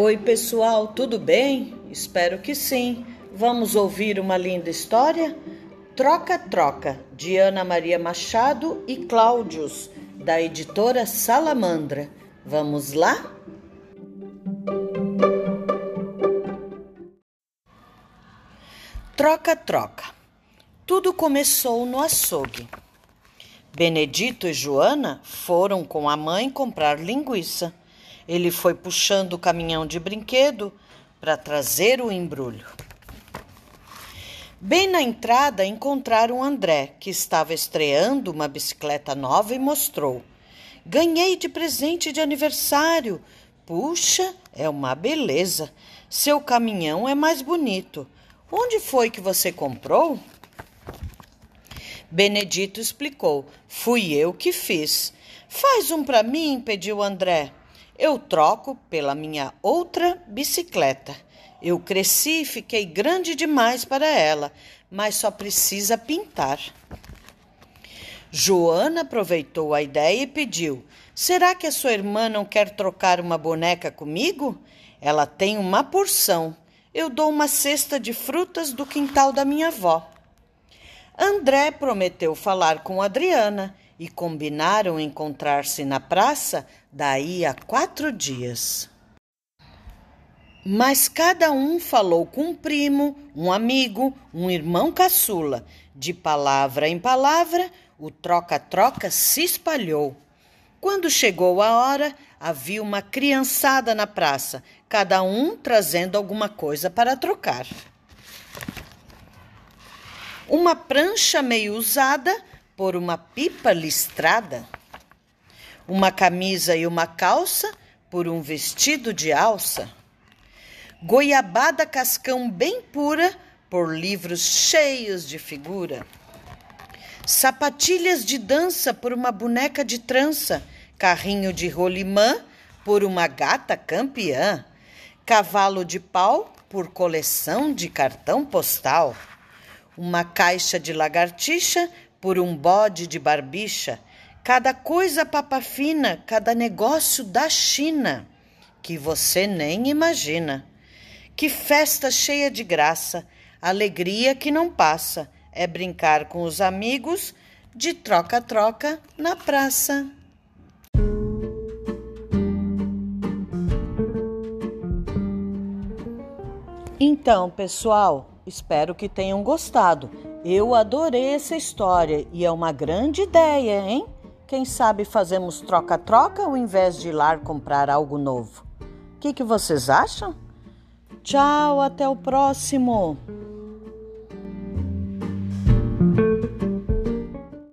Oi, pessoal, tudo bem? Espero que sim. Vamos ouvir uma linda história? Troca-Troca, de Ana Maria Machado e Cláudios, da editora Salamandra. Vamos lá? Troca-Troca. Tudo começou no açougue. Benedito e Joana foram com a mãe comprar linguiça. Ele foi puxando o caminhão de brinquedo para trazer o embrulho. Bem na entrada encontraram André, que estava estreando uma bicicleta nova e mostrou. Ganhei de presente de aniversário. Puxa, é uma beleza. Seu caminhão é mais bonito. Onde foi que você comprou? Benedito explicou. Fui eu que fiz. Faz um para mim, pediu André. Eu troco pela minha outra bicicleta. Eu cresci e fiquei grande demais para ela, mas só precisa pintar. Joana aproveitou a ideia e pediu: Será que a sua irmã não quer trocar uma boneca comigo? Ela tem uma porção. Eu dou uma cesta de frutas do quintal da minha avó. André prometeu falar com Adriana e combinaram encontrar-se na praça daí a quatro dias. Mas cada um falou com um primo, um amigo, um irmão caçula. De palavra em palavra, o troca-troca se espalhou. Quando chegou a hora, havia uma criançada na praça, cada um trazendo alguma coisa para trocar. Uma prancha meio usada por uma pipa listrada. Uma camisa e uma calça por um vestido de alça goiabada cascão bem pura por livros cheios de figura. Sapatilhas de dança por uma boneca de trança, carrinho de rolimã por uma gata campeã, cavalo de pau por coleção de cartão postal, uma caixa de lagartixa por um bode de barbicha, cada coisa papa fina, cada negócio da China, que você nem imagina. Que festa cheia de graça, alegria que não passa, é brincar com os amigos de troca-troca na praça. Então, pessoal, espero que tenham gostado. Eu adorei essa história e é uma grande ideia, hein? Quem sabe fazemos troca-troca ao invés de ir lá comprar algo novo? O que, que vocês acham? Tchau, até o próximo!